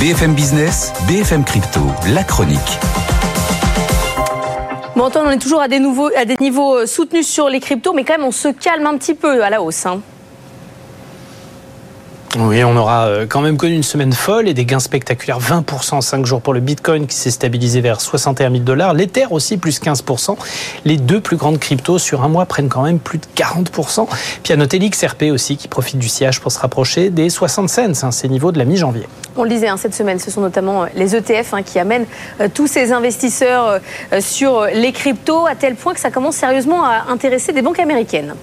BFM Business, BFM Crypto, la chronique. Bon, Antoine, on est toujours à des, niveaux euh, soutenus sur les cryptos, mais quand même, on se calme un petit peu à la hausse. Hein. Oui, on aura euh, quand même connu une semaine folle et des gains spectaculaires. 20% en 5 jours pour le Bitcoin qui s'est stabilisé vers 61 000 dollars. L'Ether aussi, plus 15%. Les deux plus grandes cryptos sur un mois prennent quand même plus de 40%. Puis à noter l'XRP aussi qui profite du sillage pour se rapprocher des 60 cents, hein, ces niveaux de la mi-janvier. On le disait hein, cette semaine, ce sont notamment euh, les ETF hein, qui amènent euh, tous ces investisseurs sur les cryptos à tel point que ça commence sérieusement à intéresser des banques américaines.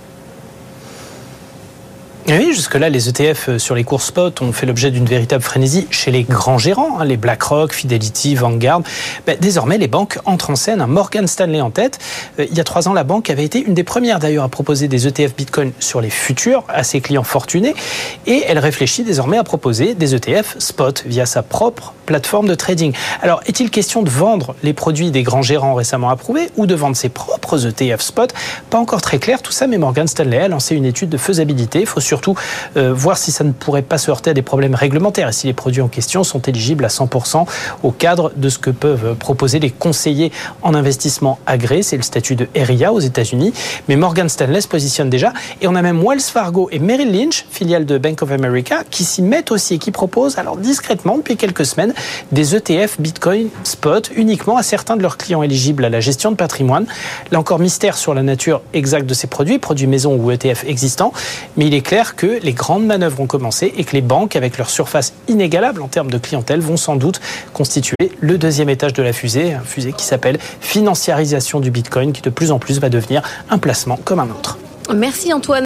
Oui, jusque-là, les ETF euh, sur les cours spot ont fait l'objet d'une véritable frénésie chez les grands gérants, hein, les BlackRock, Fidelity, Vanguard. Ben, désormais, les banques entrent en scène, Morgan Stanley en tête. Euh, il y a trois ans, la banque avait été une des premières d'ailleurs à proposer des ETF Bitcoin sur les futurs à ses clients fortunés. Et elle réfléchit désormais à proposer des ETF spot via sa propre plateforme de trading. Alors, est-il question de vendre les produits des grands gérants récemment approuvés ou de vendre ses propres ETF spot? Pas encore très clair tout ça, mais Morgan Stanley a lancé une étude de faisabilité. Il faut surtout euh, voir si ça ne pourrait pas se heurter à des problèmes réglementaires et si les produits en question sont éligibles à 100% au cadre de ce que peuvent proposer les conseillers en investissement agréés. C'est le statut de RIA aux États-Unis. Mais Morgan Stanley se positionne déjà. Et on a même Wells Fargo et Merrill Lynch, filiale de Bank of America, qui s'y mettent aussi et qui proposent, alors discrètement, depuis quelques semaines, des ETF Bitcoin Spot uniquement à certains de leurs clients éligibles à la gestion de patrimoine. Là encore, mystère sur la nature exacte de ces produits, produits maison ou ETF existants. Mais il est clair que les grandes manœuvres ont commencé et que les banques, avec leur surface inégalable en termes de clientèle, vont sans doute constituer le deuxième étage de la fusée, un fusée qui s'appelle financiarisation du Bitcoin, qui de plus en plus va devenir un placement comme un autre. Merci Antoine.